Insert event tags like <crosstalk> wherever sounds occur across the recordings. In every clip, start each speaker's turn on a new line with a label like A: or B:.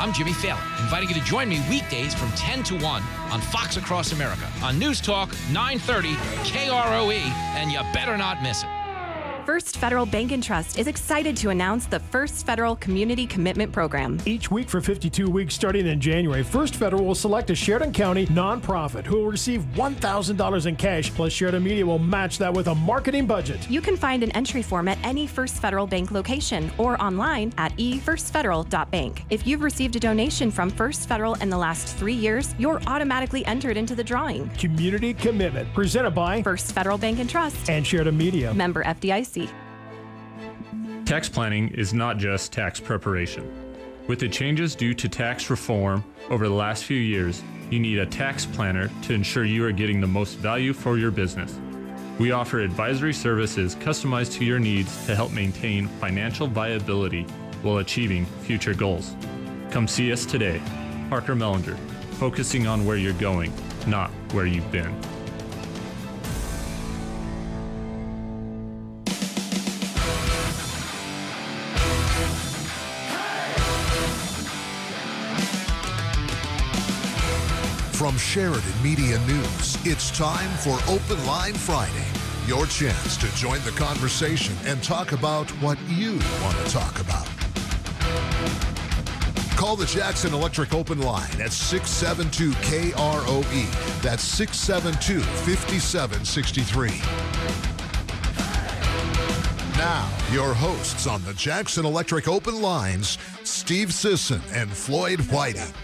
A: I'm Jimmy Failla, inviting you to join me weekdays from 10 to 1 on Fox Across America on News Talk 930 KROE, and you better not miss it.
B: First Federal Bank and Trust is excited to announce the First Federal Community Commitment Program.
C: Each week for 52 weeks starting in January, First Federal will select a Sheridan County nonprofit who will receive $1,000 in cash, plus Sheridan Media will match that with a marketing budget.
B: You can find an entry form at any First Federal Bank location or online at efirstfederal.bank. If you've received a donation from First Federal in the last three years, you're automatically entered into the drawing.
C: Community Commitment, presented by
B: First Federal Bank and Trust
C: and Sheridan Media.
B: Member FDIC.
D: Tax planning is not just tax preparation. With the changes due to tax reform over the last few years, you need a tax planner to ensure you are getting the most value for your business. We offer advisory services customized to your needs to help maintain financial viability while achieving future goals. Come see us today. Parker Mellinger, focusing on where you're going, not where you've been.
E: From Sheridan Media News, it's time for Open Line Friday. Your chance to join the conversation and talk about what you want to talk about. Call the Jackson Electric Open Line at 672 KROE. That's 672 5763. Now, your hosts on the Jackson Electric Open Lines, Steve Sisson and Floyd Whiting.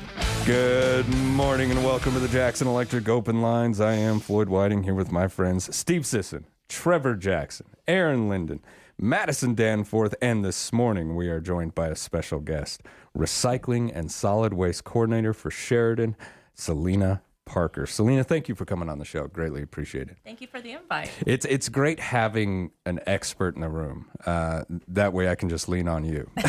F: Good morning and welcome to the Jackson Electric Open Lines. I am Floyd Whiting here with my friends Steve Sisson, Trevor Jackson, Aaron Linden, Madison Danforth, and this morning we are joined by a special guest, Recycling and Solid Waste Coordinator for Sheridan, Selena Parker. Selena, thank you for coming on the show. Greatly appreciate it.
G: Thank you for the invite.
F: It's it's great having an expert in the room. Uh, that way, I can just lean on you. <laughs>
H: and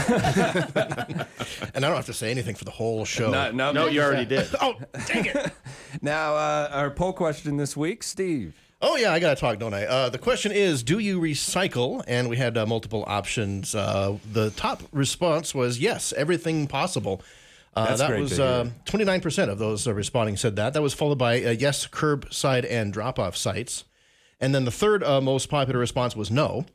H: I don't have to say anything for the whole show.
F: No, no,
I: No, you already did. <laughs>
H: oh, dang it! <laughs>
F: now, uh, our poll question this week, Steve.
H: Oh yeah, I gotta talk, don't I? Uh, the question is, do you recycle? And we had uh, multiple options. Uh, the top response was yes, everything possible. Uh, that was twenty nine percent of those uh, responding said that. That was followed by uh, yes, curbside and drop off sites, and then the third uh, most popular response was no.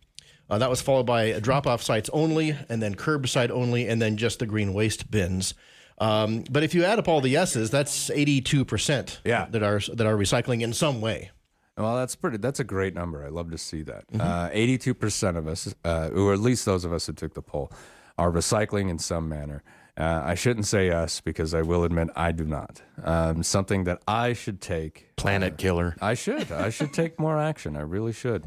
H: Uh, that was followed by drop off sites only, and then curbside only, and then just the green waste bins. Um, but if you add up all the yeses, that's eighty two percent
F: Yeah.
H: that are that are recycling in some way.
F: Well, that's pretty. That's a great number. I love to see that. Uh, Eighty-two percent of us, uh, or at least those of us who took the poll, are recycling in some manner. Uh, I shouldn't say us because I will admit I do not. Um, something that I should take.
I: Planet killer.
F: I should. I should <laughs> take more action. I really should.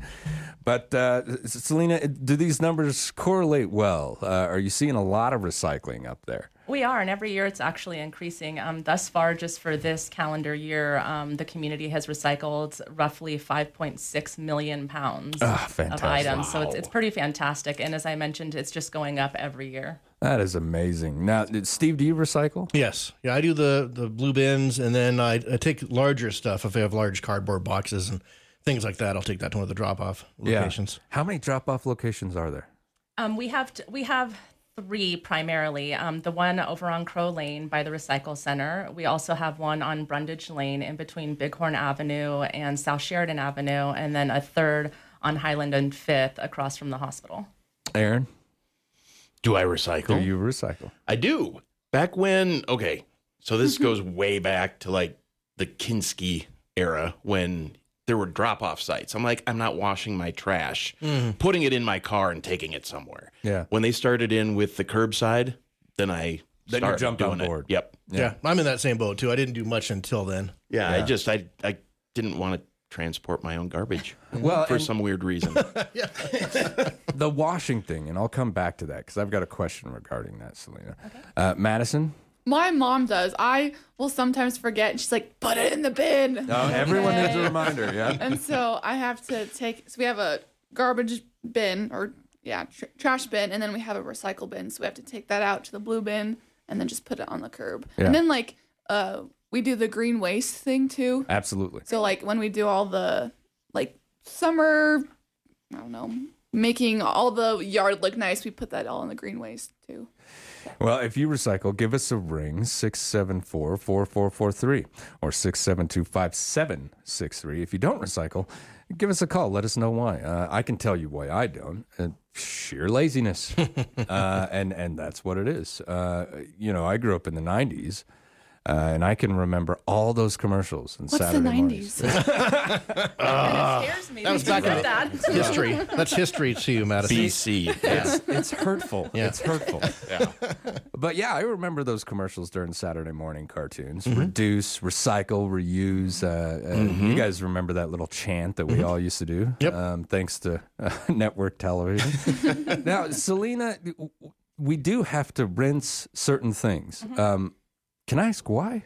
F: But uh, Selena, do these numbers correlate well? Uh, are you seeing a lot of recycling up there?
G: We are, and every year it's actually increasing. Um, thus far, just for this calendar year, um, the community has recycled roughly 5.6 million pounds
F: Ah,
G: of
F: fantastic.
G: items. So it's, it's pretty fantastic. And as I mentioned, it's just going up every year.
F: That is amazing. Now, Steve, do you recycle?
H: Yes, yeah, I do the the blue bins, and then I, I take larger stuff if I have large cardboard boxes and things like that. I'll take that to one of the drop off locations. Yeah.
F: How many drop-off locations are there?
G: Um, we have t- we have three primarily. Um, the one over on Crow Lane by the Recycle Center. We also have one on Brundage Lane in between Bighorn Avenue and South Sheridan Avenue, and then a third on Highland and Fifth across from the hospital.
F: Aaron,
I: Do I recycle?
F: do you recycle?
I: I do. Back when, okay, so this <laughs> goes way back to like the Kinsky era when there were drop off sites. I'm like, I'm not washing my trash, mm. putting it in my car and taking it somewhere.
F: Yeah.
I: When they started in with the curbside, then I
F: Then you jumped on
I: doing it.
F: board.
I: Yep.
H: Yeah. I'm in that same boat too. I didn't do much until then.
I: Yeah, I just I I didn't want to transport my own garbage. <laughs>
F: Well,
I: for
F: and-
I: some weird reason. <laughs> <laughs>
F: the washing thing, and I'll come back to that because I've got a question regarding that, Selena. Uh, Madison,
J: My mom does. I will sometimes forget, and she's like, "Put it in the bin."
F: oh, everyone needs a reminder. Yeah,
J: And so I have to take. So we have a garbage bin, or yeah, tr- trash bin, and then we have a recycle bin. So we have to take that out to the blue bin, and then just put it on the curb.
F: Yeah.
J: And then like, uh, we do the green waste thing too.
F: absolutely.
J: So like when we do all the like summer, I don't know, making all the yard look nice, we put that all in the green waste too.
F: Well, if you recycle, give us a ring, 674 4443 or 672 5763. If you don't recycle, give us a call. Let us know why. Uh, I can tell you why I don't. Uh, sheer laziness. <laughs> uh, and, and that's what it is. Uh, you know, I grew up in the 90s. Uh, and I can remember all those commercials and
J: What's
F: Saturday
J: the
F: mornings.
J: 90s?
G: it <laughs> scares me.
H: That was back in
G: that. <laughs>
H: history. That's history to you, Madison.
I: BC. Yeah.
F: It's, it's hurtful.
H: Yeah.
F: It's hurtful. <laughs> But yeah, I remember those commercials during Saturday morning cartoons. Reduce, recycle, reuse. Uh, uh, You guys remember that little chant that we all used to do?
H: Yep.
F: Um, thanks to uh, network television. now, Selena, we do have to rinse certain things. Um, can I ask why?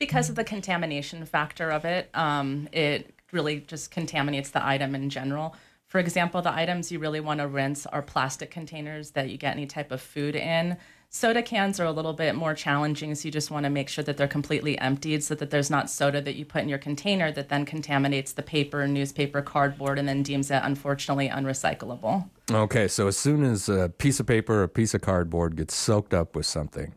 G: because of the contamination factor of it, um, it really just contaminates the item in general. For example, the items you really want to rinse are plastic containers that you get any type of food in. Soda cans are a little bit more challenging, so you just want to make sure that they're completely emptied so that there's not soda that you put in your container that then contaminates the paper, newspaper, cardboard, and then deems it unfortunately unrecyclable.
F: Okay, so as soon as a piece of paper or a piece of cardboard gets soaked up with something,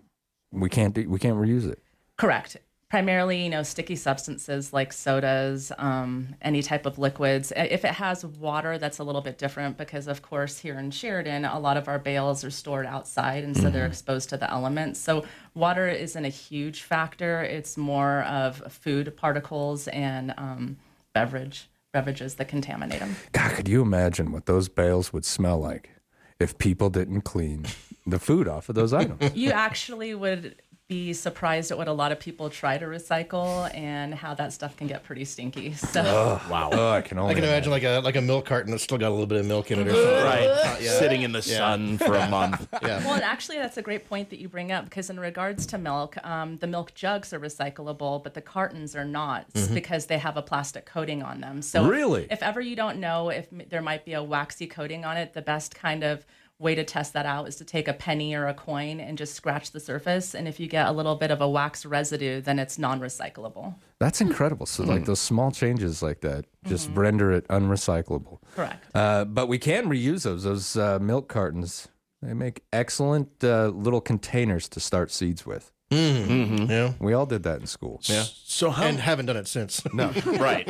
F: we can't do, we can't reuse it.
G: Correct. Primarily, you know, sticky substances like sodas, um, any type of liquids. If it has water, that's a little bit different because, of course, here in Sheridan, a lot of our bales are stored outside and so they're exposed to the elements. So, water isn't a huge factor. It's more of food particles and um, beverage beverages that contaminate them.
F: God, could you imagine what those bales would smell like if people didn't clean the food off of those items?
G: You actually would be surprised at what a lot of people try to recycle and how that stuff can get pretty stinky. So.
I: Wow.
F: Oh, I can only
H: I can imagine like a like a milk carton that's still got a little bit of milk in it or something.
I: Right. Sitting in the sun for a <laughs> month.
H: Yeah.
G: Well, and actually, that's a great point that you bring up because, in regards to milk, um, the milk jugs are recyclable, but the cartons are not s- because they have a plastic coating on them. So,
F: Really?
G: if ever you don't know if there might be a waxy coating on it, the best kind of way to test that out is to take a penny or a coin and just scratch the surface. And if you get a little bit of a wax residue, then it's non recyclable.
F: That's incredible. So, like those small changes like that just render it unrecyclable.
G: Correct.
F: Uh, but we can reuse those. Those uh, milk cartons, they make excellent uh, little containers to start seeds with.
H: Yeah.
F: We all did that in school. Yeah.
I: So how
H: And haven't done it since.
F: No. <laughs>
I: right?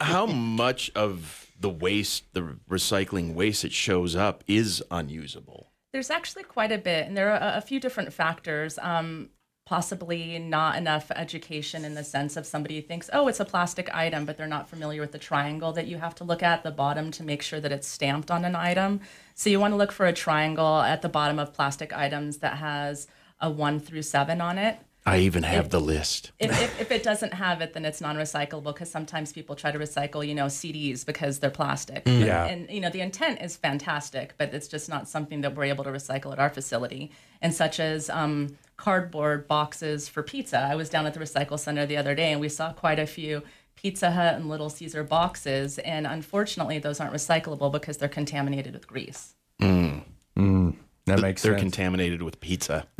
I: How much of the waste, the recycling waste that shows up, is unusable?
G: There's actually quite a bit, and there are a, few different factors. Um, possibly not enough education in the sense of somebody thinks, oh, it's a plastic item, but they're not familiar with the triangle that you have to look at the bottom to make sure that it's stamped on an item. So you want to look for a triangle at the bottom of plastic items that has a one through seven on it.
I: I even have the list.
G: If, if, if it doesn't have it, then it's non-recyclable because sometimes people try to recycle, you know, CDs because they're plastic. Mm.
F: Yeah.
G: And, you know, the intent is fantastic, but it's just not something that we're able to recycle at our facility. And such as um, cardboard boxes for pizza. I was down at the recycle center the other day and we saw quite a few Pizza Hut and Little Caesar boxes. And unfortunately, those aren't recyclable because they're contaminated with grease. Mm. Mm.
F: That makes
I: They're
F: sense.
I: contaminated with pizza. <laughs>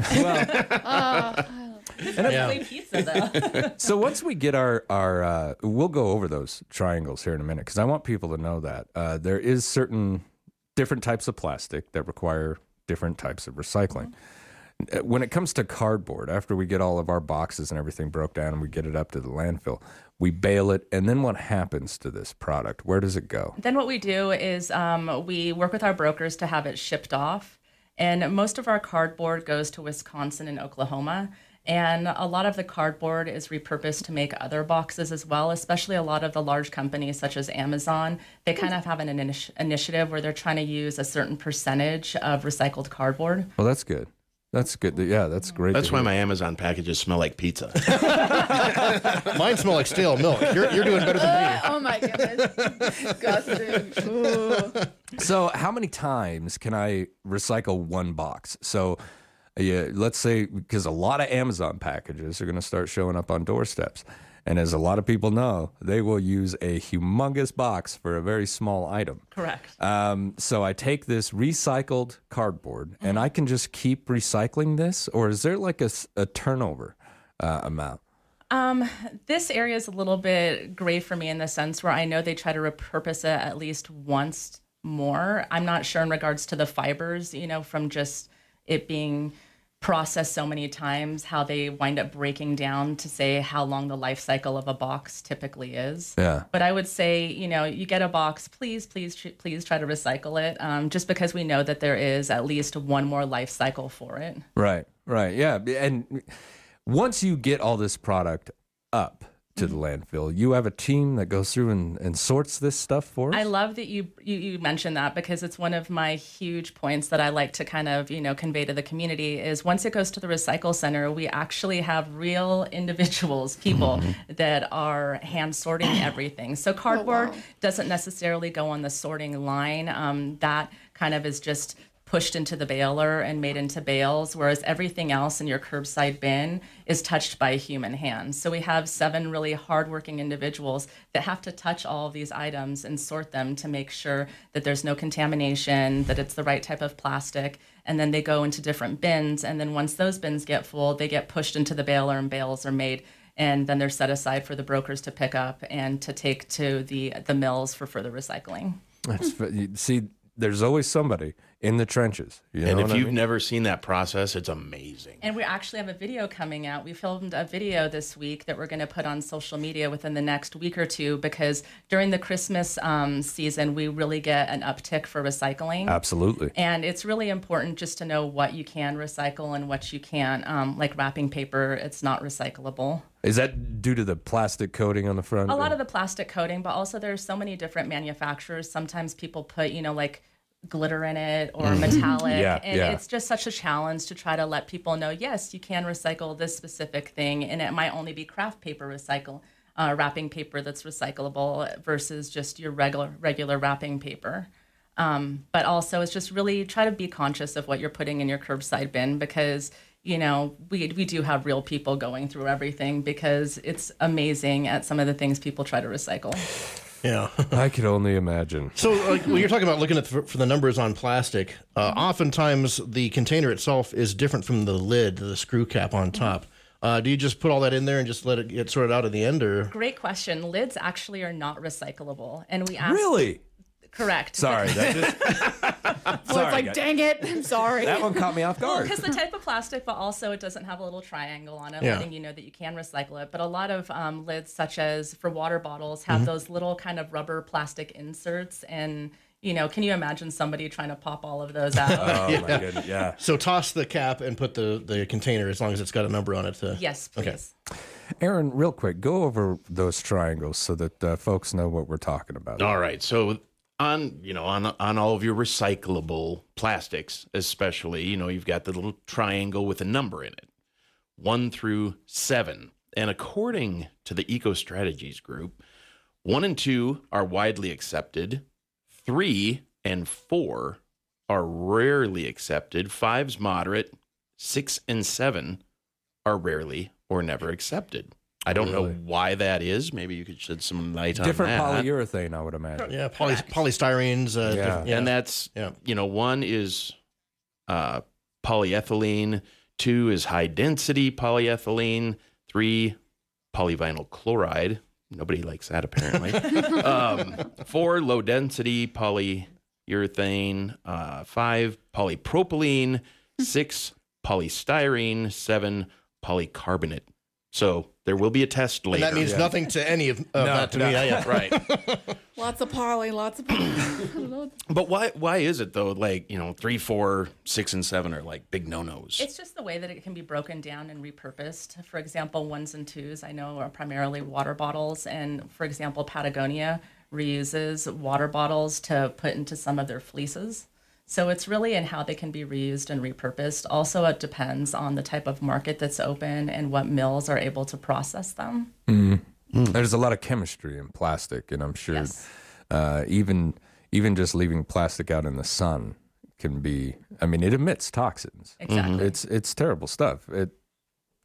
G: Uh, <laughs> Typically pizza, though. <laughs>
F: so once we get our our uh, we'll go over those triangles here in a minute because I want people to know that uh, there is certain different types of plastic that require different types of recycling. Uh, When it comes to cardboard, after we get all of our boxes and everything broke down and we get it up to the landfill, we bale it, and then what happens to this product? Where does it go?
G: Then what we do is um, we work with our brokers to have it shipped off. And most of our cardboard goes to Wisconsin and Oklahoma. And a lot of the cardboard is repurposed to make other boxes as well, especially a lot of the large companies such as Amazon. They kind of have an initi- initiative where they're trying to use a certain percentage of recycled cardboard.
F: Well, that's good. That's good. Yeah, that's great.
I: That's why
F: hear.
I: my Amazon packages smell like pizza. <laughs>
H: Mine smell like stale milk. You're, you're doing better than me. <laughs>
J: oh my goodness. <laughs> Disgusting. Ooh.
F: So, how many times can I recycle one box? So, yeah, let's say because a lot of Amazon packages are going to start showing up on doorsteps. And as a lot of people know, they will use a humongous box for a very small item.
G: Correct.
F: Um, so I take this recycled cardboard and I can just keep recycling this, or is there like a turnover uh, amount?
G: Um, this area is a little bit gray for me in the sense where I know they try to repurpose it at least once more. I'm not sure in regards to the fibers, you know, from just it being processed so many times how they wind up breaking down to say how long the life cycle of a box typically is.
F: Yeah.
G: But I would say, you know, you get a box, please, please, tr- please try to recycle it, um, just because we know that there is at least one more life cycle for it.
F: Right, right. Yeah. And once you get all this product up to the landfill, you have a team that goes through and, and sorts this stuff for us?
G: I love that you, you you mentioned that because it's one of my huge points that I like to kind of you know convey to the community is once it goes to the recycle center, we actually have real <laughs> individuals, people that are hand sorting <clears throat> everything. So cardboard doesn't necessarily go on the sorting line. Um, that kind of is just pushed into the baler and made into bales, whereas everything else in your curbside bin is touched by a human hand. So we have seven really hardworking individuals that have to touch all of these items and sort them to make sure that there's no contamination, that it's the right type of plastic, and then they go into different bins. And then once those bins get full, they get pushed into the baler and bales are made. And then they're set aside for the brokers to pick up and to take to the the mills for further recycling.
F: That's, see, there's always somebody in the trenches. You
I: and
F: know
I: if
F: what
I: you've
F: mean?
I: never seen that process, it's amazing.
G: And we actually have a video coming out. We filmed a video this week that we're going to put on social media within the next week or two because during the Christmas um, season, we really get an uptick for recycling.
F: Absolutely.
G: And it's really important just to know what you can recycle and what you can't. Um, like wrapping paper, it's not recyclable.
F: Is that due to the plastic coating on the front?
G: A lot of the plastic coating, but also there's so many different manufacturers. Sometimes people put, you know, like glitter in it or
F: Mhm.
G: metallic.
F: Yeah,
G: and
F: yeah.
G: it's just such a challenge to try to let people know, yes, you can recycle this specific thing. And it might only be craft paper recycle, uh, wrapping paper that's recyclable versus just your regular regular wrapping paper. Um, but also, it's just really try to be conscious of what you're putting in your curbside bin because you know we we do have real people going through everything because it's amazing at some of the things people try to recycle.
H: Yeah. <laughs>
F: I could only imagine.
H: So, like, when you're talking about looking at the, for the numbers on plastic, uh, oftentimes the container itself is different from the lid, the screw cap on top. Uh, do you just put all that in there and just let it get sorted out at the end, or
G: Great question. Lids actually are not recyclable, and we asked
F: Really?
G: Correct.
F: Sorry, that just, <laughs>
J: Well, <laughs>
F: Sorry,
J: it's like,
F: guys.
J: dang it, I'm sorry.
F: that one caught me off
G: Well,
F: guard.
G: because the <laughs> type of plastic, but also it doesn't have a little triangle on it,
H: Yeah.
G: letting you know that you can recycle it. But a lot of um, lids, such as for water bottles, have
H: Mm-hmm.
G: those little kind of rubber plastic inserts. And, you know, can you imagine somebody trying to pop all of those out?
F: oh my goodness, yeah.
H: so toss the cap and put the, the container as long as it's got a number on it? To,
G: yes, please.
H: Okay.
F: Aaron, real quick, go over those triangles so that uh, folks know what we're talking about.
I: All right. So on you know on on all of your recyclable plastics, especially you know you've got the little triangle with a number in it, one through seven. And according to the Eco Strategies Group, one and two are widely accepted, three and four are rarely accepted, five's moderate, six and seven are rarely or never accepted. I don't know why that is. Maybe you could shed some light on
F: Different
I: that.
F: Different polyurethane, I would imagine.
H: Yeah, poly, polystyrenes. Uh,
F: Yeah.
H: yeah.
I: And that's
H: Yeah.
I: you know, one is uh, polyethylene, two is high density polyethylene, three polyvinyl chloride. Nobody likes that apparently. <laughs> um, four low density polyurethane, uh, five polypropylene, six polystyrene, seven polycarbonate. So there will be a test
H: And
I: later.
H: that means nothing to any of, of that to me. Yeah, yeah.
I: right. <laughs>
J: Lots of poly, lots of poly. I don't know.
I: But why why is it though? Like you know, three, four, six, and seven are like big no nos.
G: It's just the way that it can be broken down and repurposed. For example, ones and twos I know are primarily water bottles, and for example, Patagonia reuses water bottles to put into some of their fleeces. So it's really in how they can be reused and repurposed. Also, it depends on the type of market that's open and what mills are able to process them.
F: There's a lot of chemistry in plastic, and I'm sure
G: Yes.
F: uh, even even just leaving plastic out in the sun can be. I mean, it emits toxins.
G: Exactly.
F: It's it's terrible stuff. It.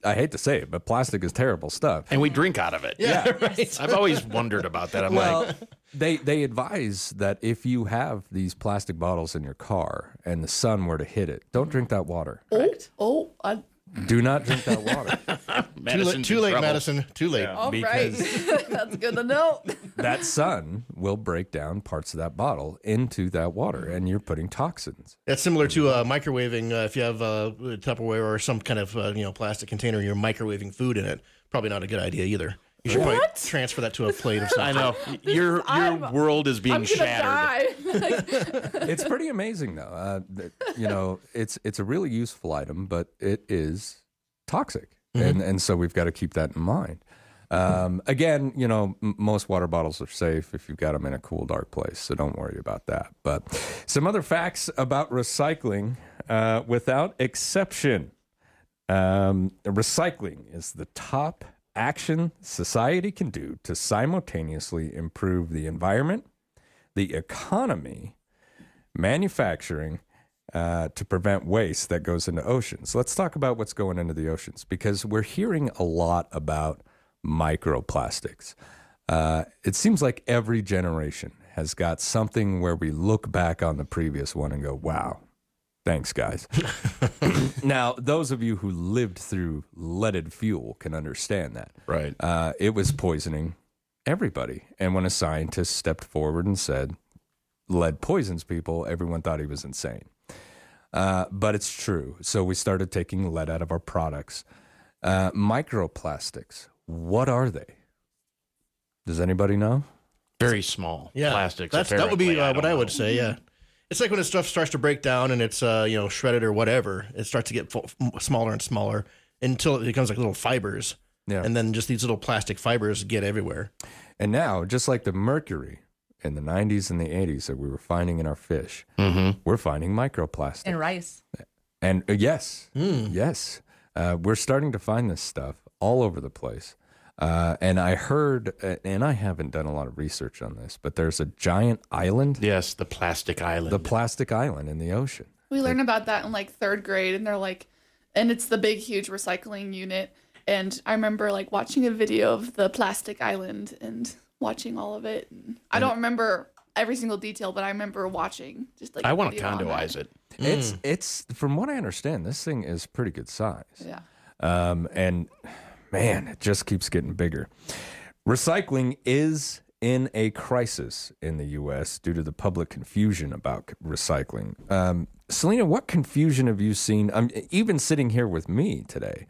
F: I hate to say it, but plastic is terrible stuff.
I: and we drink out of it.
H: Yeah, right. <laughs>
I: I've always wondered about that. I'm
F: Well,
I: like,
F: they they advise that if you have these plastic bottles in your car and the sun were to hit it, don't drink that water.
J: Oh, oh, I,
F: Do not drink that water. <laughs>
H: Too late, too late Madison. Too late.
J: All right.
F: Because- <laughs>
J: That's good to know. <laughs>
F: that sun will break down parts of that bottle into that water, and you're putting toxins.
H: That's similar to uh, microwaving. Uh, if you have uh, Tupperware or some kind of uh, you know plastic container, you're microwaving food in it. Probably not a good idea either. You should probably transfer that to a plate of <laughs>
I: I
H: something.
I: know your your
J: I'm-
I: world is being
J: I'm gonna
I: shattered.
J: die. <laughs>
F: it's pretty amazing though. Uh, that, you know, it's it's a really useful item, but it is toxic, and and so we've got to keep that in mind. Um, again, you know, m- most water bottles are safe if you've got them in a cool, dark place, so don't worry about that. But some other facts about recycling, uh, without exception, um, recycling is the top action society can do to simultaneously improve the environment, the economy, manufacturing uh, to prevent waste that goes into oceans. Let's talk about what's going into the oceans because we're hearing a lot about microplastics. Uh, it seems like every generation has got something where we look back on the previous one and go, wow, thanks, guys. <laughs> now, those of you who lived through leaded fuel can understand that.
I: Right.
F: Uh, it was poisoning everybody. And when a scientist stepped forward and said, lead poisons people, everyone thought he was insane. Uh, but it's true. So we started taking lead out of our products. Uh, microplastics, what are they? Does anybody know?
I: Very small
H: Yeah,
I: plastics.
H: That's that would be
I: apparently.
H: uh, what
I: don't
H: I would
I: know.
H: say. Yeah, it's like when the stuff starts to break down and it's uh, you know shredded or whatever. It starts to get fo- smaller and smaller until it becomes like little fibers.
F: Yeah.
H: and then just these little plastic fibers get everywhere.
F: And now, just like the mercury in the 90s and the 80s that we were finding in our fish,
I: Mm-hmm.
F: we're finding microplastics.
G: In rice.
F: And uh, yes, yes, uh, we're starting to find this stuff all over the place. Uh, and I heard, uh, and I haven't done a lot of research on this, but there's a giant island,
I: Yes, the plastic island.
F: the plastic island in the ocean.
J: We learn about that in like third grade, and they're like, and it's the big, huge recycling unit. And I remember like watching a video of the plastic island and watching all of it. And I don't remember every single detail, but I remember watching just like.
I: I want to
J: video
I: condoize
J: that.
I: it.
F: It's it's from what I understand, this thing is pretty good size.
J: Yeah.
F: Um, and man, it just keeps getting bigger. Recycling is in a crisis in the U.S. due to the public confusion about recycling. Um, Selena, what confusion have you seen? Even sitting here with me today,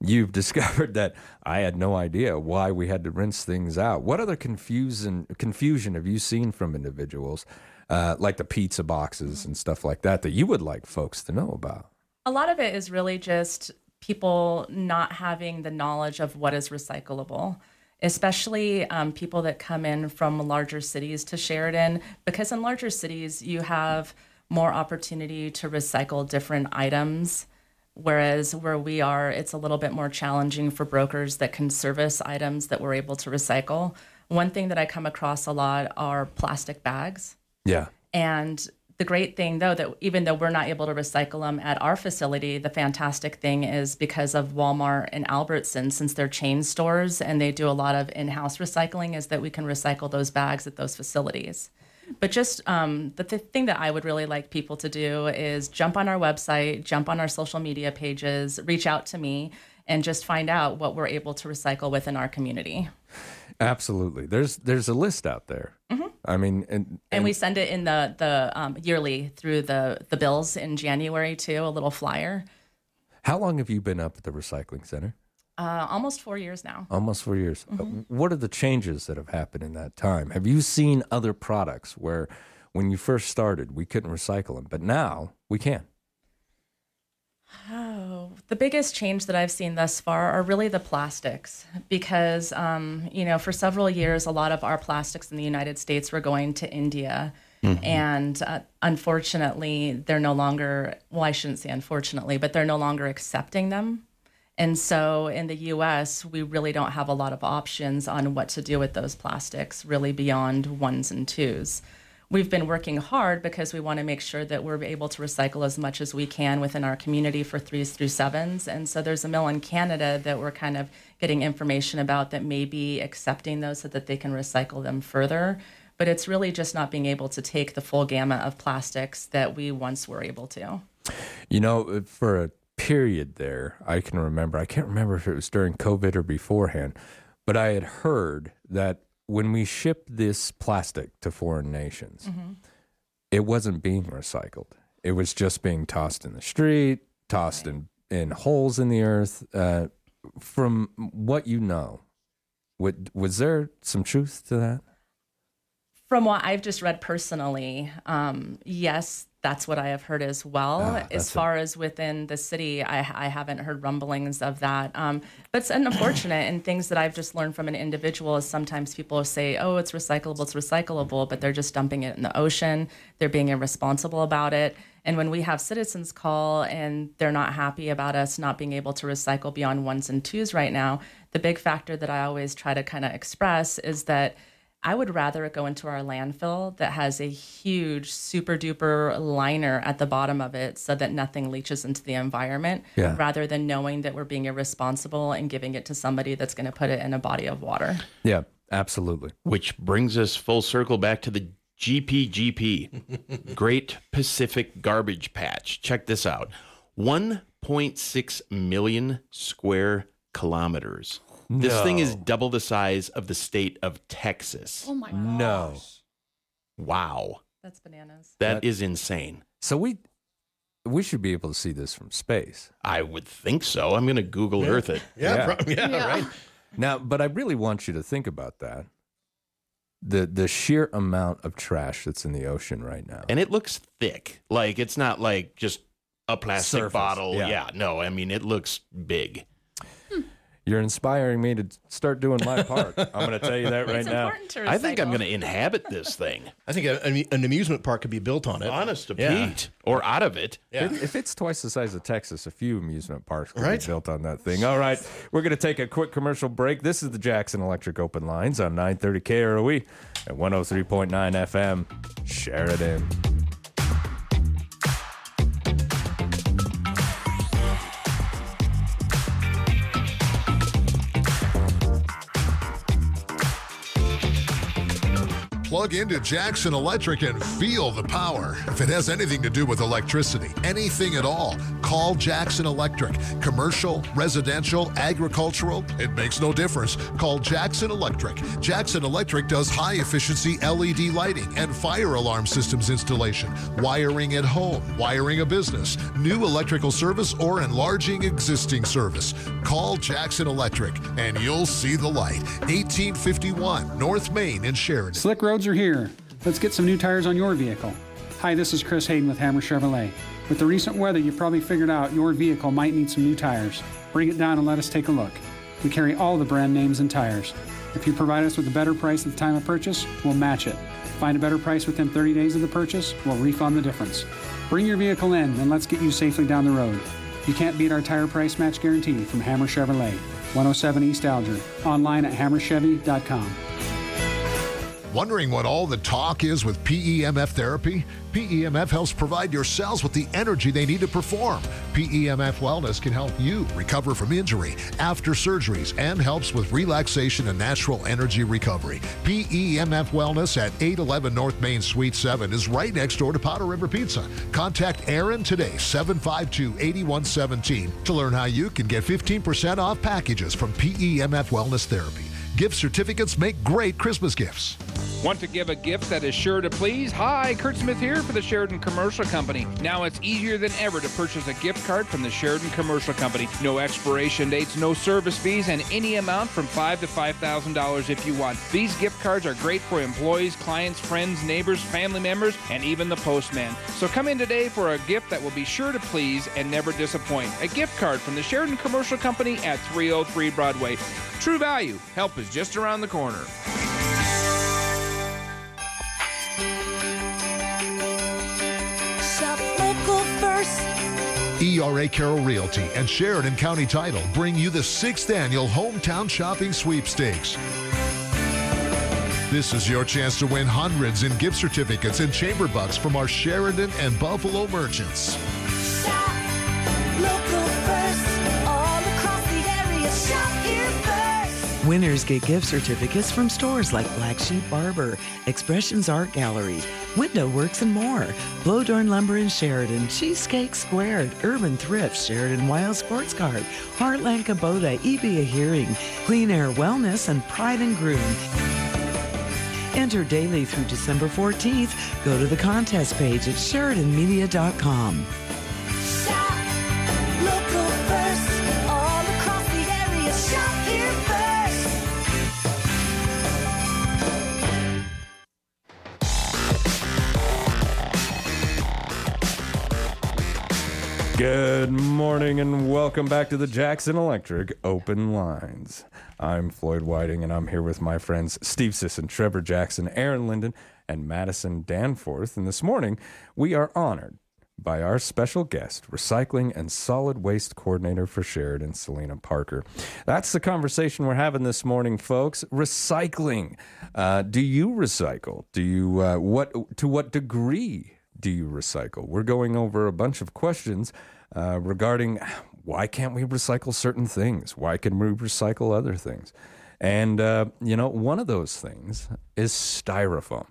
F: you've <laughs> discovered that I had no idea why we had to rinse things out. What other confusion confusion have you seen from individuals, uh, like the pizza boxes and stuff like that, that you would like folks to know about?
G: A lot of it is really just people not having the knowledge of what is recyclable, especially um, people that come in from larger cities to Sheridan, because in larger cities, you have more opportunity to recycle different items. Whereas where we are, it's a little bit more challenging for brokers that can service items that we're able to recycle. One thing that I come across a lot are plastic bags.
F: Yeah.
G: And the great thing, though, that even though we're not able to recycle them at our facility, the fantastic thing is because of Walmart and Albertson, since they're chain stores and they do a lot of in house recycling, is that we can recycle those bags at those facilities. But just um, the th- thing that I would really like people to do is jump on our website, jump on our social media pages, reach out to me, and just find out what we're able to recycle within our community.
F: Absolutely. There's there's a list out there. I mean, and,
G: And we send it in the the um, yearly through the the bills in January too, a little flyer.
F: how long have you been up at the recycling center?
G: Uh, almost four years now.
F: Almost four years. Uh, What are the changes that have happened in that time? Have you seen other products where, when you first started, we couldn't recycle them, but now we can?
G: Oh, the biggest change that I've seen thus far are really the plastics because, um, you know, for several years, a lot of our plastics in the United States were going to India. And uh, unfortunately, they're no longer, well, I shouldn't say unfortunately, but they're no longer accepting them. And so in the US, we really don't have a lot of options on what to do with those plastics, really beyond ones and twos. We've been working hard because we want to make sure that we're able to recycle as much as we can within our community for threes through sevens. And so there's a mill in Canada that we're kind of getting information about that may be accepting those so that they can recycle them further. But it's really just not being able to take the full gamut of plastics that we once were able to.
F: You know, for a period there I can remember. I can't remember if it was during COVID or beforehand, but I had heard that when we shipped this plastic to foreign nations, it wasn't being recycled. It was just being tossed in the street, tossed in, in holes in the earth. Uh, from what you know, would, was there some truth to that?
G: From what I've just read personally, um, yes, that's what I have heard as well.
F: Ah,
G: as far as within the city, I, I haven't heard rumblings of that. Um, but it's unfortunate, and things that I've just learned from an individual is sometimes people say, oh, it's recyclable, it's recyclable, but they're just dumping it in the ocean. They're being irresponsible about it. And when we have citizens call and they're not happy about us not being able to recycle beyond ones and twos right now, the big factor that I always try to kind of express is that I would rather it go into our landfill that has a huge super duper liner at the bottom of it so that nothing leaches into the environment
F: Yeah.
G: rather than knowing that we're being irresponsible and giving it to somebody that's going to put it in a body of water.
F: Yeah, absolutely.
I: Which brings us full circle back to the GPGP, <laughs> Great Pacific Garbage Patch. Check this out 1.6 million square kilometers. This thing is double the size of the state of Texas.
J: Oh my god.
F: No.
I: Wow.
G: That's bananas.
I: that is insane.
F: So we we should be able to see this from space.
I: I would think so. I'm going to Google Earth it. <laughs>
H: Yeah,
F: Yeah.
H: pro- yeah,
J: Yeah.
H: right.
F: Now, but I really want you to think about that. The the sheer amount of trash that's in the ocean right now.
I: And it looks thick. Like it's not like just a plastic
F: Surface,
I: bottle.
F: yeah.
I: Yeah. no, I mean, it looks big.
F: You're inspiring me to start doing my part. <laughs> I'm going to tell you that right
G: it's
F: now.
G: to
I: I think I'm going to inhabit this thing. <laughs>
H: I think a, an- an amusement park could be built on it.
I: Honest to
H: Yeah.
I: Pete. Or out of it.
H: Yeah.
F: If, if it's twice the size of Texas, a few amusement parks could
H: Right.
F: be built on that thing. All right, we're going to take a quick commercial break. This is the Jackson Electric Open Lines on 930 KROE at 103.9 FM. Sheridan.
E: Plug into Jackson Electric and feel the power. If it has anything to do with electricity, anything at all, call Jackson Electric. Commercial, residential, agricultural, it makes no difference. Call Jackson Electric. Jackson Electric does high efficiency LED lighting and fire alarm systems installation, wiring at home, wiring a business, new electrical service, or enlarging existing service. Call Jackson Electric and you'll see the light. 1851 North Main in Sheridan.
K: Slick roads are here. Let's get some new tires on your vehicle. Hi, this is Chris Hayden with Hammer Chevrolet. With the recent weather, you probably figured out your vehicle might need some new tires. Bring it down and let us take a look. We carry all the brand names and tires. If you provide us with a better price at the time of purchase, we'll match it. Find a better price within 30 days of the purchase, we'll refund the difference. Bring your vehicle in and let's get you safely down the road. You can't beat our tire price match guarantee from Hammer Chevrolet, 107 East Alger. Online at hammerchevy.com.
E: Wondering what all the talk is with PEMF therapy? PEMF helps provide your cells with the energy they need to perform. PEMF Wellness can help you recover from injury, after surgeries, and helps with relaxation and natural energy recovery. PEMF Wellness at 811 North Main Suite 7 is right next door to Powder River Pizza. Contact Aaron today, 752 8117, to learn how you can get 15% off packages from PEMF Wellness Therapy. Gift certificates make great Christmas gifts.
L: Want to give a gift that is sure to please? Hi, Kurt Smith here for the Sheridan Commercial Company. Now it's easier than ever to purchase a gift card from the Sheridan Commercial Company. No expiration dates, no service fees, and any amount from five to five thousand dollars if you want. These gift cards are great for employees, clients, friends, neighbors, family members, and even the postman. So come in today for a gift that will be sure to please and never disappoint. A gift card from the Sheridan Commercial Company at 303 Broadway. True value. Help is just around the corner.
M: Shop local first.
E: ERA Carroll Realty and Sheridan County Title bring you the sixth annual Hometown Shopping Sweepstakes. This is your chance to win hundreds in gift certificates and chamber bucks from our Sheridan and Buffalo merchants.
N: Winners get gift certificates from stores like Black Sheep Barber, Expressions Art Gallery, Window Works, and more. Bloedorn Lumber in Sheridan, Cheesecake Squared, Urban Thrift, Sheridan Wild Sports Card, Heartland Kubota, EBA Hearing, Clean Air Wellness, and Pride and Groom. Enter daily through December 14th. Go to the contest page at SheridanMedia.com.
F: Good morning and welcome back to the Jackson Electric Open Lines. I'm Floyd Whiting and I'm here with my friends Steve Sisson, Trevor Jackson, Aaron Linden, and Madison Danforth. And this morning we are honored by our special guest, Recycling and Solid Waste Coordinator for Sheridan, Selena Parker. That's the conversation we're having this morning, folks. Recycling. Uh, do you recycle? Do you uh, what to what degree do you recycle? We're going over a bunch of questions uh, regarding why can't we recycle certain things? Why can we recycle other things? And, uh, you know, one of those things is styrofoam.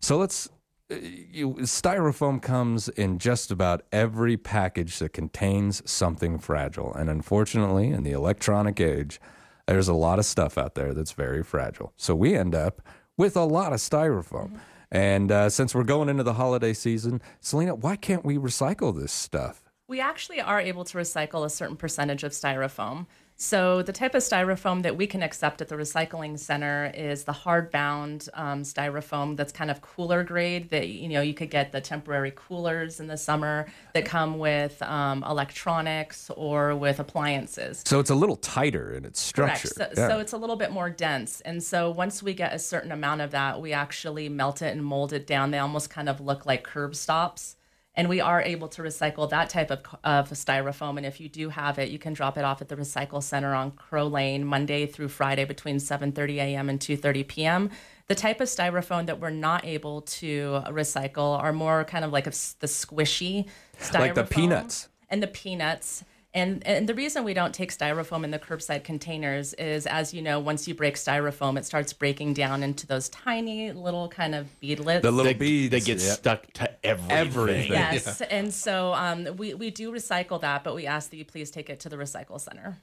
F: So let's. uh, You, styrofoam comes in just about every package that contains something fragile. And unfortunately, in the electronic age, there's a lot of stuff out there that's very fragile. So we end up with a lot of styrofoam. And uh, since we're going into the holiday season, Selena, why can't we recycle this stuff?
G: We actually are able to recycle a certain percentage of styrofoam. So the type of styrofoam that we can accept at the recycling center is the hard-bound um, styrofoam that's kind of cooler grade. That you know you could get the temporary coolers in the summer that come with um, electronics or with appliances.
F: So it's a little tighter in its structure.
G: Correct. So,
F: Yeah.
G: so it's a little bit more dense. And so once we get a certain amount of that, we actually melt it and mold it down. They almost kind of look like curb stops. And we are able to recycle that type of, of styrofoam. And if you do have it, you can drop it off at the recycle center on Crow Lane Monday through Friday between 7:30 a.m. and 2:30 p.m. The type of styrofoam that we're not able to recycle are more kind of like a the squishy styrofoam
F: Like the peanuts.
G: and the peanuts. And, and the reason we don't take styrofoam in the curbside containers is, as you know, once you break styrofoam, it starts breaking down into those tiny little kind of beadlets.
F: The little
I: They-
F: beads
I: they get
F: yeah.
I: stuck to everything.
F: Everything.
G: Yes, and so um, we, we do recycle that, but we ask that you please take it to the recycle center.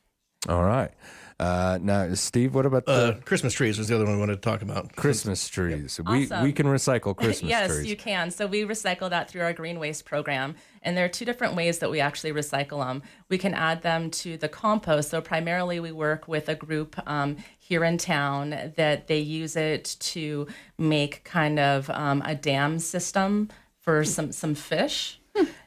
F: All right. Uh, now, Steve, what about the
H: Uh, Christmas trees was the other one we wanted to talk about.
F: Christmas trees? We
G: Awesome.
F: we can recycle <laughs> Christmas
G: yes,
F: trees.
G: Yes, you can. So we recycle that through our green waste program, and there are two different ways that we actually recycle them. We can add them to the compost. So primarily, we work with a group um, here in town that they use it to make kind of um, a dam system for some some fish.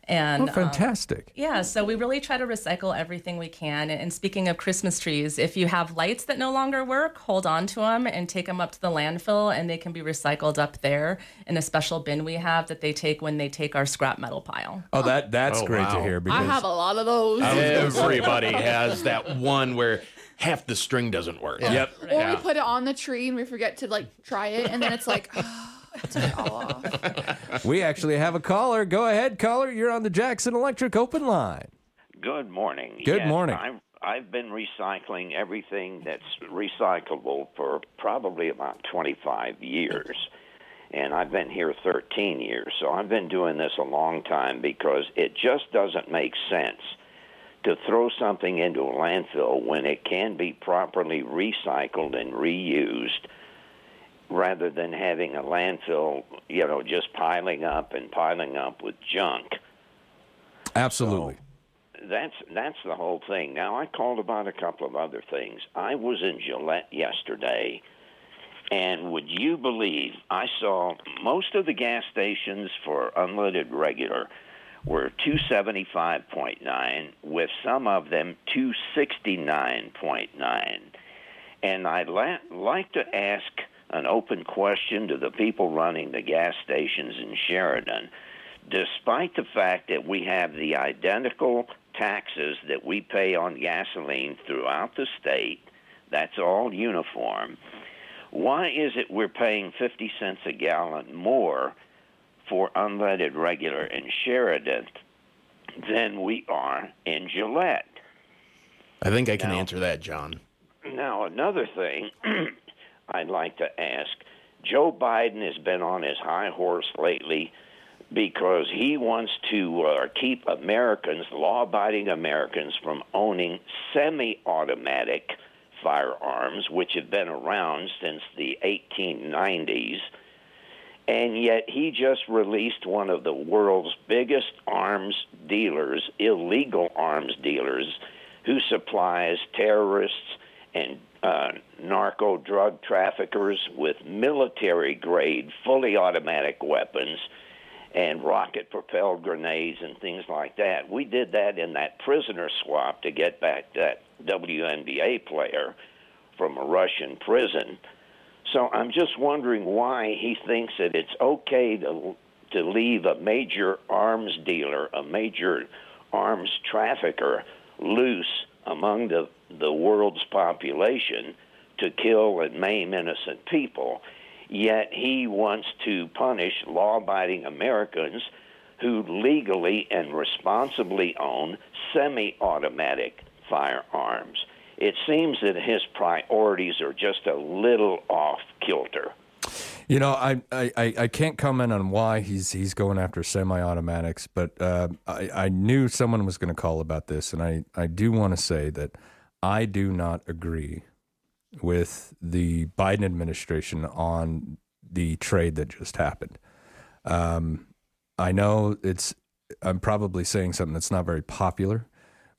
G: And
F: oh,
G: um,
F: fantastic.
G: yeah, so we really try to recycle everything we can. And speaking of Christmas trees, if you have lights that no longer work, hold on to them and take them up to the landfill, and they can be recycled up there in a special bin we have that they take when they take our scrap metal pile.
F: Oh, that that's
I: Oh,
F: great to
I: wow.
F: hear
J: I
F: because
J: have a lot of those.
I: Everybody <laughs> has that one where half the string doesn't work.
F: Yep.
J: Or
I: Yeah.
J: we put it on the tree and we forget to like try it, and then it's like, <laughs> took it all off. <laughs>
F: we actually have a caller. Go ahead, caller. You're on the Jackson Electric open line.
O: Good morning.
F: Good
O: Yes,
F: morning.
O: I've, I've been recycling everything that's recyclable for probably about 25 years. And I've been here 13 years. So I've been doing this a long time because it just doesn't make sense to throw something into a landfill when it can be properly recycled and reused rather than having a landfill, you know, just piling up and piling up with junk
F: Absolutely.
O: that's that's the whole thing. Now I called about a couple of other things. I was in Gillette yesterday, and would you believe I saw most of the gas stations for unleaded regular were 275.9 with some of them 269.9. And I'd la- like to ask an open question to the people running the gas stations in Sheridan despite the fact that we have the identical taxes that we pay on gasoline throughout the state, that's all uniform. Why is it we're paying 50 cents a gallon more for unleaded regular in Sheridan than we are in Gillette?
I: I think I can
O: No.
I: answer that, John.
O: now, another thing <clears throat> I'd like to ask Joe Biden has been on his high horse lately because he wants to uh, keep Americans, law abiding Americans, from owning semi automatic firearms, which have been around since the 1890s. And yet, he just released one of the world's biggest arms dealers, illegal arms dealers, who supplies terrorists and uh, narco drug traffickers with military grade, fully automatic weapons and rocket propelled grenades and things like that. We did that in that prisoner swap to get back that WNBA player from a Russian prison. So I'm just wondering why he thinks that it's okay to to leave a major arms dealer, a major arms trafficker loose among the the world's population to kill and maim innocent people. Yet he wants to punish law abiding Americans who legally and responsibly own semi automatic firearms. It seems that his priorities are just a little off kilter.
F: You know, I, I, I can't comment on why he's he's going after semi-automatics, but uh, I, I knew someone was going to call about this, and I, I do want to say that I do not agree with the Biden administration on the trade that just happened. Um, I know it's I'm probably saying something that's not very popular,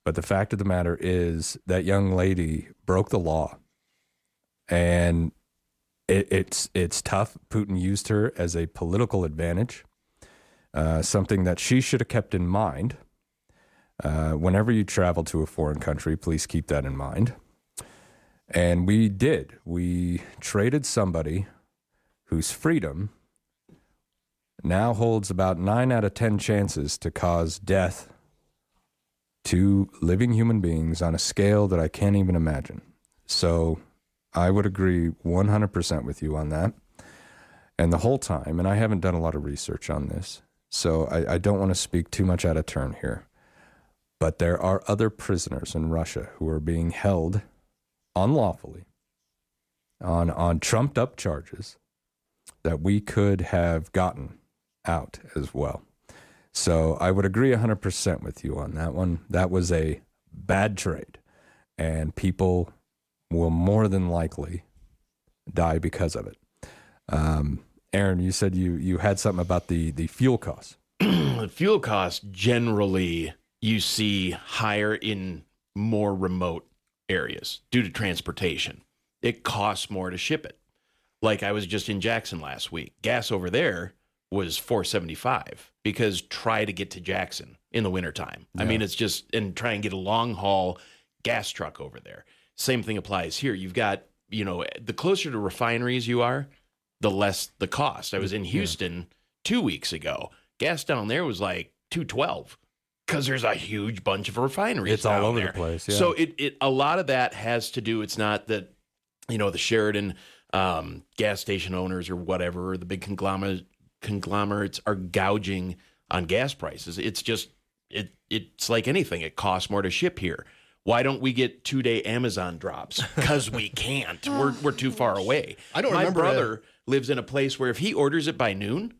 F: but the fact of the matter is that young lady broke the law, and it, it's it's tough. Putin used her as a political advantage, uh, something that she should have kept in mind. Uh, whenever you travel to a foreign country, please keep that in mind. And we did. We traded somebody whose freedom now holds about nine out of 10 chances to cause death to living human beings on a scale that I can't even imagine. So I would agree 100% with you on that. And the whole time, and I haven't done a lot of research on this, so I, I don't want to speak too much out of turn here. But there are other prisoners in Russia who are being held unlawfully on on trumped up charges that we could have gotten out as well. So I would agree 100% with you on that one. That was a bad trade and people will more than likely die because of it. Um, Aaron, you said you you had something about the the fuel costs. <clears throat>
I: fuel costs generally you see higher in more remote areas due to transportation. It costs more to ship it. Like I was just in Jackson last week. Gas over there was 475 because try to get to Jackson in the wintertime. I mean, it's just and try and get a long haul gas truck over there. Same thing applies here. You've got, you know, the closer to refineries you are, the less the cost. I was in Houston 2 weeks ago. Gas down there was like 212 because there's a huge bunch of refineries.
F: It's all
I: down
F: over the place, yeah.
I: So it, it a lot of that has to do. It's not that you know the Sheridan um, gas station owners or whatever, or the big conglomerate conglomerates are gouging on gas prices. It's just it it's like anything. It costs more to ship here. Why don't we get two day Amazon drops? <laughs> Because we can't. We're we're too far away.
H: I don't
I: My
H: remember
I: brother lives in a place where if he orders it by noon,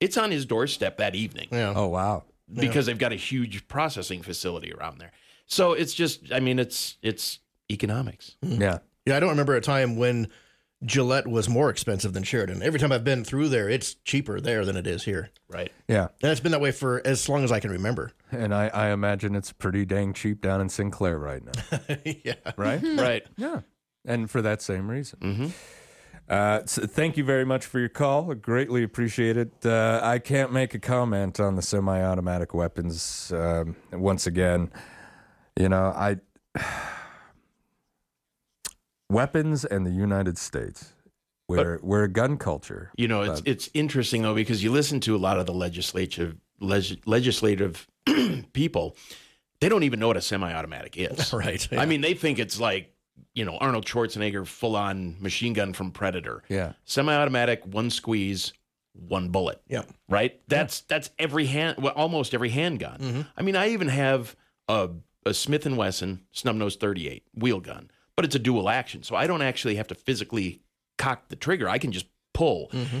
I: it's on his doorstep that evening
H: Yeah.
F: Oh wow.
I: Because they've got a huge processing facility around there. So it's just, I mean, it's it's economics.
F: Yeah.
H: Yeah, I don't remember a time when Gillette was more expensive than Sheridan. Every time I've been through there, it's cheaper there than it is here.
I: Right.
F: Yeah.
H: And it's been that way for as long as I can remember.
F: And I, I imagine it's pretty dang cheap down in Sinclair right now. <laughs>
H: yeah.
F: Right?
I: Right.
F: Yeah. And for that same reason.
I: Mm-hmm.
F: Uh, so thank you very much for your call. I greatly appreciate it. Uh, I can't make a comment on the semi automatic weapons. Um, once again, you know, I. <sighs> weapons and the United States. We're, we're a gun culture.
I: You know, it's
F: but-
I: it's interesting though because you listen to a lot of the legislative leg, legislative <clears throat> people, they don't even know what a semi-automatic is. <laughs>
H: Right.
I: I mean, they think it's like you know Arnold Schwarzenegger full-on machine gun from Predator.
F: Yeah.
I: Semi-automatic, one squeeze, one bullet.
H: Yeah.
I: Right. That's that's every hand, well, almost every handgun. Mm-hmm. I mean, I even have a a Smith and Wesson snub nose 38 wheel gun. but it's a dual action. So I don't actually have to physically cock the trigger. I can just pull. Mm-hmm.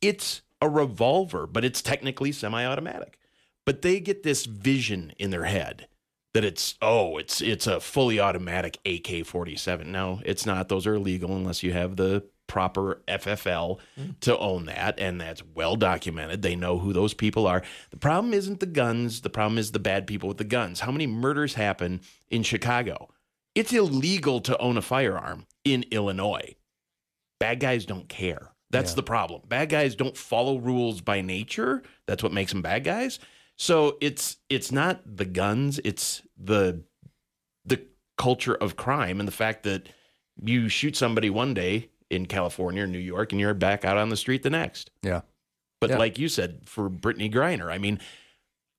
I: It's a revolver, but it's technically semi-automatic. But they get this vision in their head that it's oh, it's it's a fully automatic AK-47. No, it's not. Those are illegal unless you have the proper FFL mm. to own that and that's well documented. They know who those people are. The problem isn't the guns, the problem is the bad people with the guns. How many murders happen in Chicago? It's illegal to own a firearm in Illinois. Bad guys don't care. That's the problem. Bad guys don't follow rules by nature. That's what makes them bad guys. So it's it's not the guns, it's the the culture of crime and the fact that you shoot somebody one day in California or New York and you're back out on the street the next.
F: Yeah.
I: But
F: Yeah.
I: like you said, for Brittney Griner, I mean,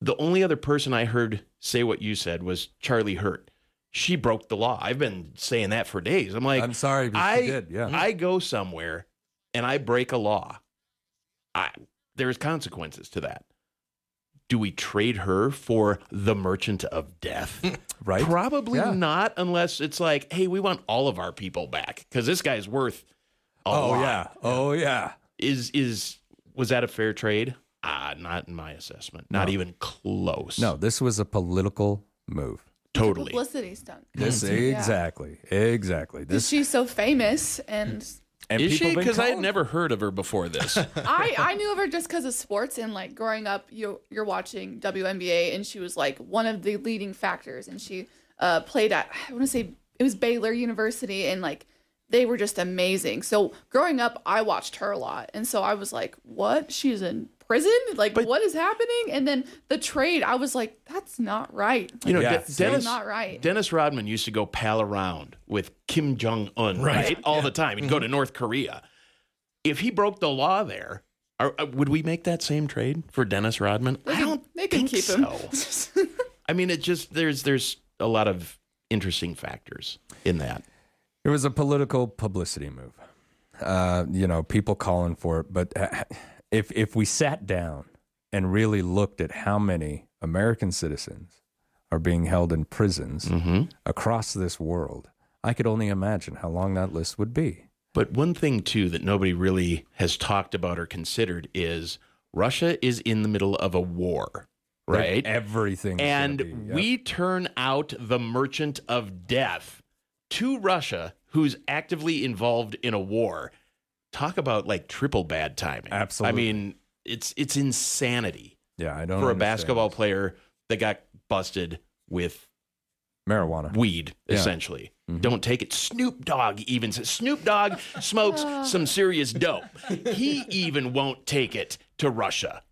I: the only other person I heard say what you said was Charlie Hurt. She broke the law. I've been saying that for days. I'm like,
F: I'm sorry, but she
I: I
F: did, yeah.
I: I go somewhere and I break a law. I there's consequences to that. Do we trade her for the merchant of death? <laughs>
F: right?
I: Probably
F: Yeah.
I: not, unless it's like, hey, we want all of our people back because this guy's worth. A
F: Oh,
I: lot.
F: yeah. Oh, yeah.
I: Is is was that a fair trade? Ah, not in my assessment. Not
F: No.
I: even close.
F: No, this was a political move.
I: Totally.
J: Publicity stunt.
F: This
J: Yeah.
F: exactly, exactly. This
J: she's so famous, and
F: and
I: Is she? Because I had never heard of her before this. <laughs>
J: I I knew of her just because of sports and like growing up, you you're watching WNBA, and she was like one of the leading factors, and she uh, played at I want to say it was Baylor University, and like they were just amazing. So growing up, I watched her a lot, and so I was like, what? She's in prison? Like what is happening? And then the trade, I was like, that's not right.
I: You know,
J: Like,
I: De- Dennis
J: not right.
I: Dennis Rodman used to go pal around with Kim Jong Un,
H: Right.
I: right, all the time. He'd go to North Korea. If he broke the law there, are, uh, would we make that same trade for Dennis Rodman? I don't
J: they can
I: think
J: keep him.
I: so. <laughs> I mean, it just there's there's a lot of interesting factors in that.
F: It was a political publicity move. Uh, you know, people calling for it. But uh, if if we sat down and really looked at how many American citizens are being held in prisons mm-hmm. across this world, I could only imagine how long that list would be.
I: But one thing too that nobody really has talked about or considered is Russia is in the middle of a war, right?
F: everything's gonna
I: and
F: be, yep.
I: we turn out the merchant of death to Russia, who's actively involved in a war. Talk about like triple bad timing.
F: Absolutely.
I: I mean, it's it's insanity
F: Yeah, I don't
I: for a
F: understand
I: basketball player that got busted with
F: marijuana.
I: weed,
F: Yeah. Mm-hmm.
I: essentially. Don't take it. Snoop Dogg even says Snoop Dogg <laughs> smokes some serious dope. He even won't take it to Russia.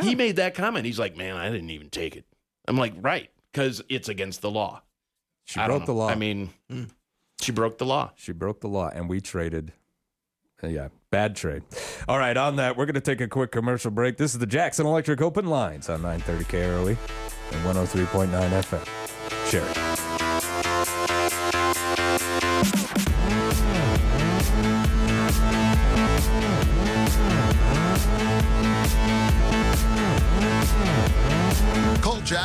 I: He made that comment. He's like, man, I didn't even take it. I'm like, right, because it's against the law.
F: She
I: I
F: broke the law.
I: I mean, she broke the law.
F: She broke the law, and we traded. Yeah, bad trade. All right, on that, we're going to take a quick commercial break. This is the Jackson Electric Open Lines on 930 KROE and 103.9 FM. Share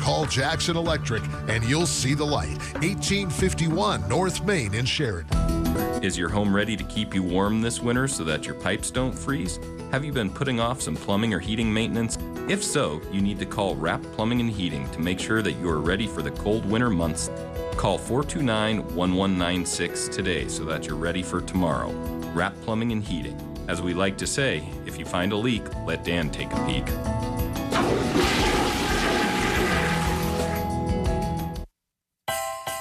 E: Call Jackson Electric and you'll see the light. 1851 North Main in Sheridan.
P: Is your home ready to keep you warm this winter so that your pipes don't freeze? Have you been putting off some plumbing or heating maintenance? If so, you need to call Wrap Plumbing and Heating to make sure that you are ready for the cold winter months. Call 429 1196 today so that you're ready for tomorrow. Wrap Plumbing and Heating. As we like to say, if you find a leak, let Dan take a peek.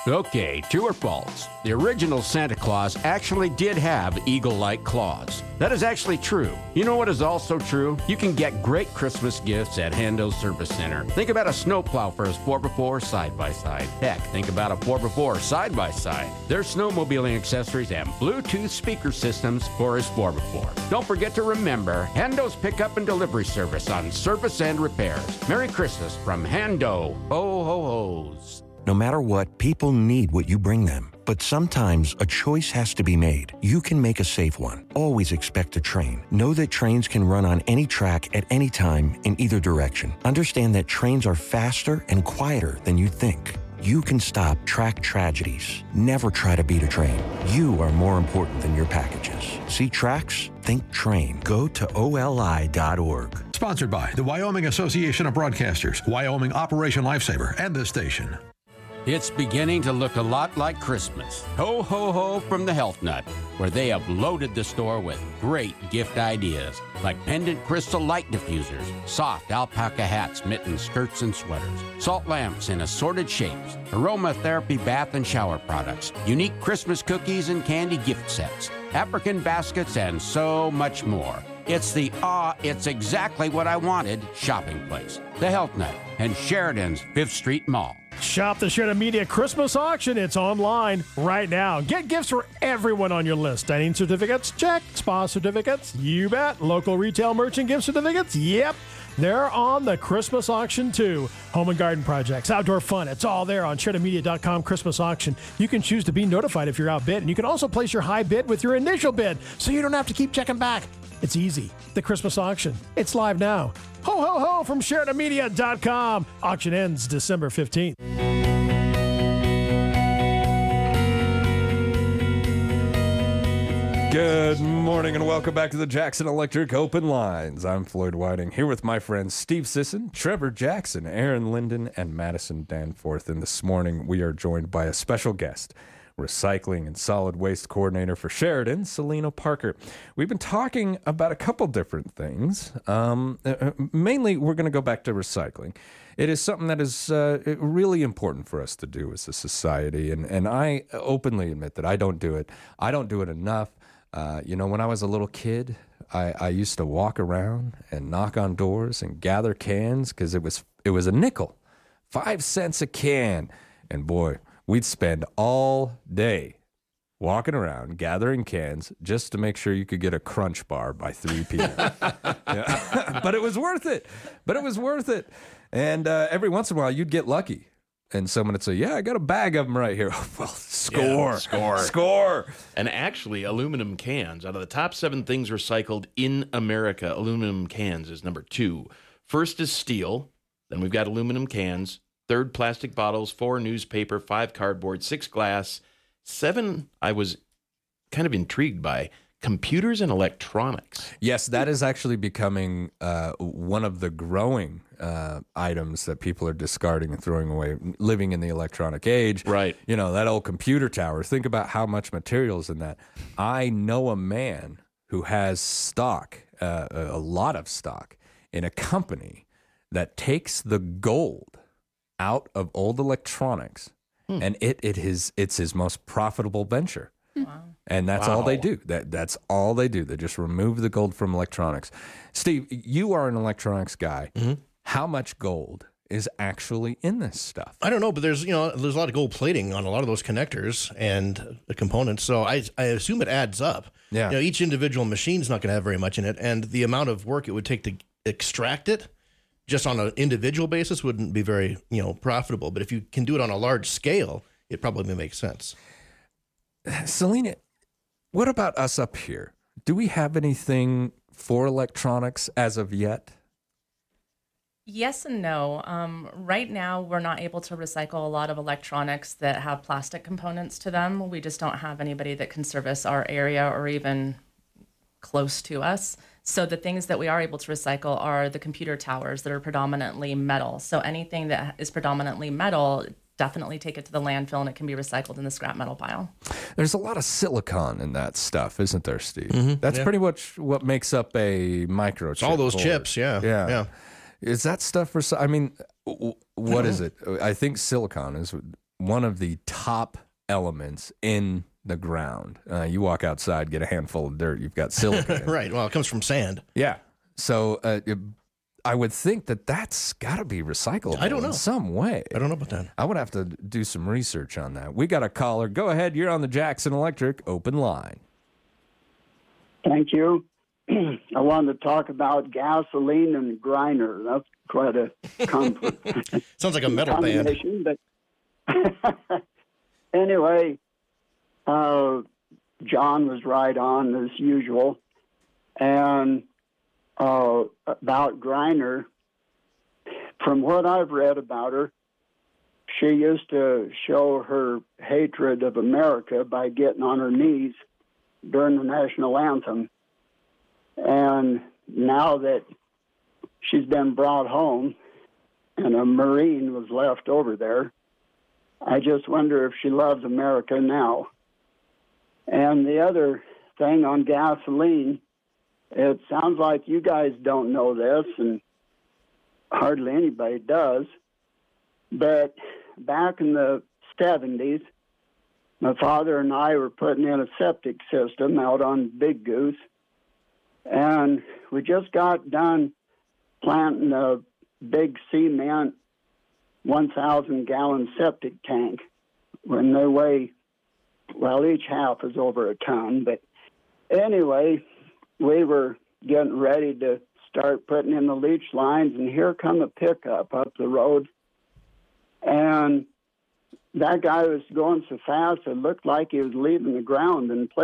Q: Okay, true or false? The original Santa Claus actually did have eagle like claws. That is actually true. You know what is also true? You can get great Christmas gifts at Hando Service Center. Think about a snowplow for his 4x4 side by side. Heck, think about a 4x4 side by side. There's snowmobiling accessories and Bluetooth speaker systems for his 4x4. Don't forget to remember Hando's pickup and delivery service on service and repairs. Merry Christmas from Hando. Ho, ho, ho's.
R: No matter what, people need what you bring them. But sometimes a choice has to be made. You can make a safe one. Always expect a train. Know that trains can run on any track at any time in either direction. Understand that trains are faster and quieter than you think. You can stop track tragedies. Never try to beat a train. You are more important than your packages. See tracks? Think train. Go to oli.org.
S: Sponsored by the Wyoming Association of Broadcasters, Wyoming Operation Lifesaver, and this station.
Q: It's beginning to look a lot like Christmas. Ho, ho, ho from the Health Nut, where they have loaded the store with great gift ideas like pendant crystal light diffusers, soft alpaca hats, mittens, skirts, and sweaters, salt lamps in assorted shapes, aromatherapy bath and shower products, unique Christmas cookies and candy gift sets, African baskets, and so much more. It's the ah, it's exactly what I wanted shopping place. The Health Nut and Sheridan's Fifth Street Mall.
C: Shop the Sheridan Media Christmas auction. It's online right now. Get gifts for everyone on your list. Dining certificates? Check. Spa certificates? You bet. Local retail merchant gift certificates? Yep. They're on the Christmas auction too. Home and garden projects, outdoor fun. It's all there on SheridanMedia.com Christmas auction. You can choose to be notified if you're outbid, and you can also place your high bid with your initial bid so you don't have to keep checking back. It's easy. The Christmas auction. It's live now. Ho, ho, ho from SheridanMedia.com. Auction ends December 15th.
F: Good morning and welcome back to the Jackson Electric Open Lines. I'm Floyd Whiting here with my friends Steve Sisson, Trevor Jackson, Aaron Linden, and Madison Danforth. And this morning we are joined by a special guest, recycling and solid waste coordinator for Sheridan, Selena Parker. We've been talking about a couple different things. Um, uh, mainly, we're going to go back to recycling. It is something that is uh, really important for us to do as a society, and, and I openly admit that I don't do it. I don't do it enough. Uh, you know, when I was a little kid, I, I used to walk around and knock on doors and gather cans because it was it was a nickel, five cents a can, and boy, we'd spend all day walking around gathering cans just to make sure you could get a crunch bar by 3 p.m. <laughs> <laughs> But it was worth it. But it was worth it. And uh, every once in a while, you'd get lucky. And someone would say, Yeah, I got a bag of them right here. <laughs> well, score.
I: Yeah, score.
F: Score.
I: And actually, aluminum cans, out of the top seven things recycled in America, aluminum cans is number two. First is steel. Then we've got aluminum cans. Third, plastic bottles. Four, newspaper. Five, cardboard. Six, glass. Seven, I was kind of intrigued by computers and electronics.
F: Yes, that is actually becoming uh, one of the growing uh, items that people are discarding and throwing away, living in the electronic age.
I: Right.
F: You know, that old computer tower. Think about how much material is in that. I know a man who has stock, uh, a lot of stock, in a company that takes the gold out of old electronics, hmm. and it, it is it's his most profitable venture. Hmm. And that's all they do. That that's all they do. They just remove the gold from electronics. Steve, you are an electronics guy. Mm-hmm. How much gold is actually in this stuff?
H: I don't know, but there's you know there's a lot of gold plating on a lot of those connectors and the components, so I I assume it adds up.
F: Yeah.
H: You know, each individual machine's not going to have very much in it, and the amount of work it would take to extract it, just on an individual basis, wouldn't be very you know profitable. But if you can do it on a large scale, it probably makes sense.
F: Selena, what about us up here? Do we have anything for electronics as of yet?
G: Yes and no. Um, right now, we're not able to recycle a lot of electronics that have plastic components to them. We just don't have anybody that can service our area or even close to us. So the things that we are able to recycle are the computer towers that are predominantly metal. So anything that is predominantly metal, definitely take it to the landfill and it can be recycled in the scrap metal pile.
F: There's a lot of silicon in that stuff, isn't there, Steve?
H: Mhm,
F: That's
H: yeah.
F: pretty much what makes up a microchip.
H: all those
F: board.
H: chips, yeah,
F: yeah,
H: yeah.
F: Is that stuff for? I mean, w- what is it? I think silicon is one of the top elements in the ground. Uh, you walk outside, get a handful of dirt, you've got silica. <laughs>
H: right. Well, it comes from sand.
F: Yeah. So uh, it- I would think that that's got to be recyclable.
H: I don't know.
F: in some way.
H: I don't know about that.
F: I would have to do some research on that. We got a caller. Go ahead. You're on the Jackson Electric open line.
T: Thank you. <clears throat> I wanted to talk about gasoline and Griner. That's quite a conflict. <laughs>
H: Sounds like a metal band.
T: But <laughs> anyway, uh, John was right on as usual, and uh, about Griner. From what I've read about her, she used to show her hatred of America by getting on her knees during the national anthem. And now that she's been brought home and a Marine was left over there, I just wonder if she loves America now. And the other thing on gasoline, it sounds like you guys don't know this, and hardly anybody does. But back in the 70s, my father and I were putting in a septic system out on Big Goose, and we just got done planting a big cement 1,000 gallon septic tank when they weigh, well, each half is over a ton. But anyway, we were getting ready to start putting in the leach lines, and here come a pickup up the road. And that guy was going so fast, it looked like he was leaving the ground in place.